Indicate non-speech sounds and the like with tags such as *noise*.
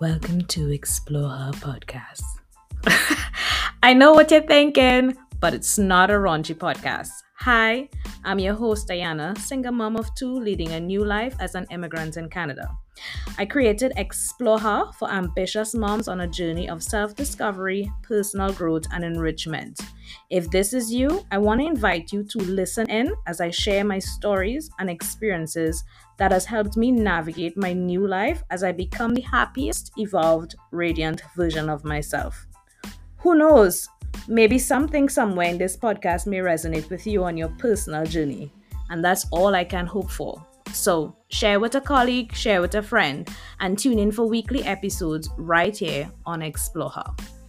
Welcome to Explore Her podcast. *laughs* I know what you're thinking, but it's not a raunchy podcast. Hi, I'm your host, Diana, single mom of two, leading a new life as an immigrant in Canada. I created Explore Her for ambitious moms on a journey of self discovery, personal growth, and enrichment. If this is you, I want to invite you to listen in as I share my stories and experiences that has helped me navigate my new life as I become the happiest, evolved, radiant version of myself. Who knows? Maybe something somewhere in this podcast may resonate with you on your personal journey. And that's all I can hope for. So, share with a colleague, share with a friend, and tune in for weekly episodes right here on Explore Her.